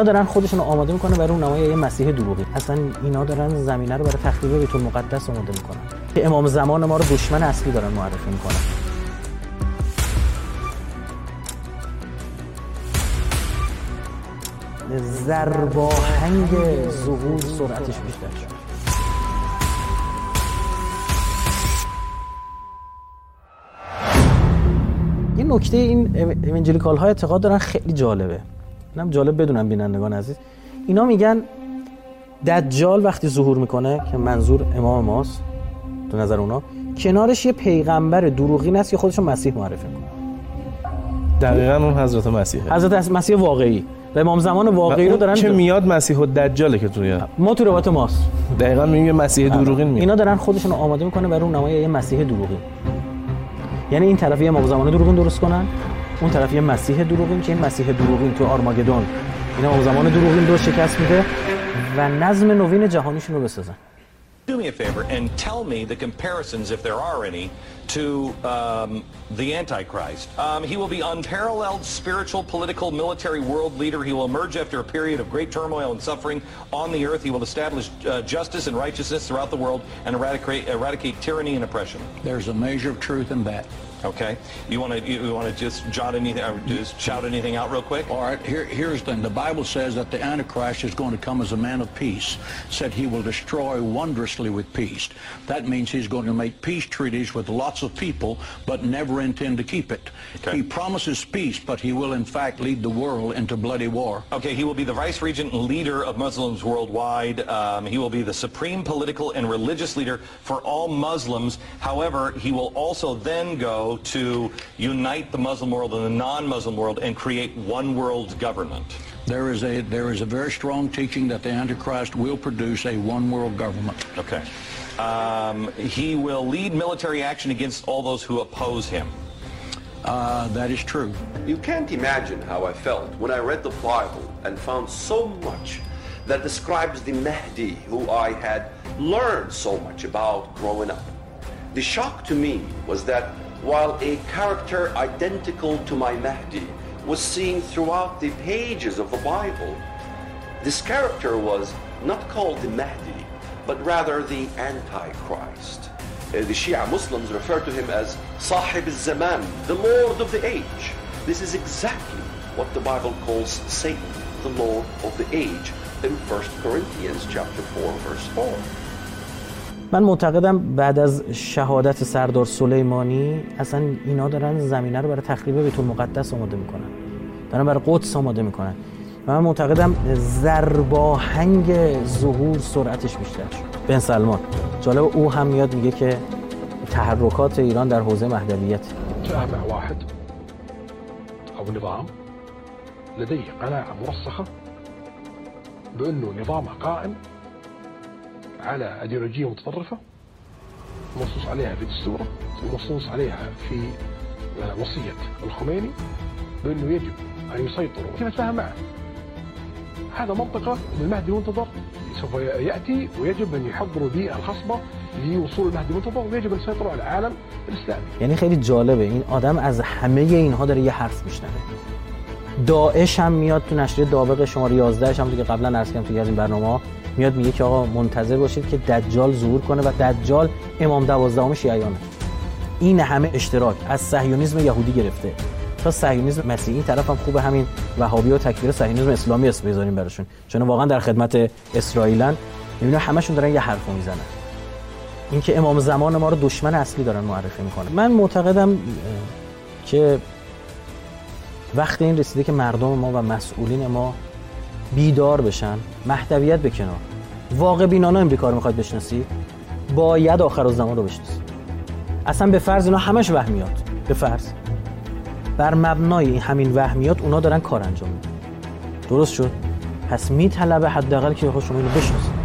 اینا دارن خودشون آماده می‌کنه برای اون نمای یه مسیح دروغی. اصلا اینا دارن زمینه رو برای تخریب بیت المقدس آماده می‌کنن. که امام زمان ما رو دشمن اصلی دارن معرفی می‌کنن. زرباهنگ ظهور سرعتش بیشتر شد. یه نکته این ایونجلیکال ها اعتقاد دارن خیلی جالبه. اینم جالب بدونم بینندگان عزیز. اینا میگن دجال وقتی ظهور می‌کنه که منظور امام ماست تو نظر اونا کنارش یه پیغمبر دروغین است که خودشون مسیح معرفی می‌کنه. دقیقا اون حضرت مسیحه. حضرت مسیح واقعی. و امام زمان واقعی رو دارن که میاد مسیح و دجاله که توی ما تو روایت ماست. دقیقا میگیم یه مسیح دروغین میاد. اینا دارن خودشون آماده می‌کنه برای اون نمای یه مسیح دروغین. یعنی این طرف یه امام زمان دروغین درست کنن اون طرف یه مسیح دروغین که این مسیح دروغین تو آرماگدون این امام زمان دروغین رو شکست میده و نظم نوین جهانیشون رو بسازن Do me a favor and tell me the comparisons, if there are any, to um, the Antichrist. Um, he will be unparalleled spiritual, political, military world leader. He will emerge after a period of great turmoil and suffering on the earth. He will establish uh, justice and righteousness throughout the world and eradicate, eradicate tyranny and oppression. There's a measure of truth in that. Okay. You want to you want to just jot anything or just shout anything out real quick? All right, here, here's the thing. The Bible says that the Antichrist is going to come as a man of peace. Said he will destroy wondrously with peace. That means he's going to make peace treaties with lots of people, but never intend to keep it. Okay. He promises peace, but he will in fact lead the world into bloody war. Okay, he will be the vice regent and leader of Muslims worldwide. Um, he will be the supreme political and religious leader for all Muslims. However, he will also then go to unite the Muslim world and the non-Muslim world and create one world government. There is a there is a very strong teaching that the Antichrist will produce a one world government. Okay. Um, he will lead military action against all those who oppose him. Uh, that is true. You can't imagine how I felt when I read the Bible and found so much that describes the Mahdi who I had learned so much about growing up. The shock to me was that while a character identical to my Mahdi was seen throughout the pages of the Bible, this character was not called the Mahdi, but rather the Antichrist. Uh, the Shia Muslims refer to him as Sahib al-Zaman, the Lord of the Age. This is exactly what the Bible calls Satan, the Lord of the Age, in 1 Corinthians chapter 4, verse 4. من معتقدم بعد از شهادت سردار سلیمانی اصلا اینا دارن زمینه رو برای تخریب بیت المقدس آماده می‌کنن. دارن برای قدس آماده می‌کنن. من معتقدم زرباهنگ ظهور سرعتش بیشتر شد. بن سلمان جالب او هم میاد میگه که تحرکات ایران در حوزه مهدویت واحد. أو نظام. لديه قناعة مرسخة. بأنه نظامه قائم. على أيديولوجية متطرفة منصوص عليها في دستوره ومنصوص عليها في وصية الخميني بأنه يجب أن يسيطروا. كيف نتفاهم معه. هذا منطقة المهدي المنتظر سوف يأتي ويجب أن يحضروا البيئة الخصبة لوصول المهدي المنتظر ويجب أن يسيطروا على العالم الإسلامي. یعنی خیلی جالبه این آدم از همه اینها داره یه حرف میشنوه. داعش هم میاد تو نشریه دابق شماره 11 هم دیگه قبلا عرض کردم توی این برنامه میاد میگه که آقا منتظر باشید که دجال ظهور کنه و دجال امام دوازدهم شیعیانه. این همه اشتراک از صهیونیسم یهودی گرفته. تا صهیونیسم مسیحی این طرف هم خوبه همین وهابی و تکفیر صهیونیسم اسلامی اسم بذاریم براشون. چون واقعا در خدمت اسرائیلن می‌بینه همشون دارن یه حرفو می‌زنن. اینکه امام زمان ما رو دشمن اصلی دارن معرفی می‌کنن. من معتقدم که وقت این رسیده که مردم ما و مسئولین ما بیدار بشن مهدویت به کنار واقع بینانه امریکا رو می‌خواید بشناسید باید آخر الزمان رو بشناسید اصلا به فرض اینا همش وهمیات به فرض. بر مبنای این همین وهمیات اونا دارن کار انجام میدن. درست شد؟ پس میطلبه حداقل که شما اینو بشناسید.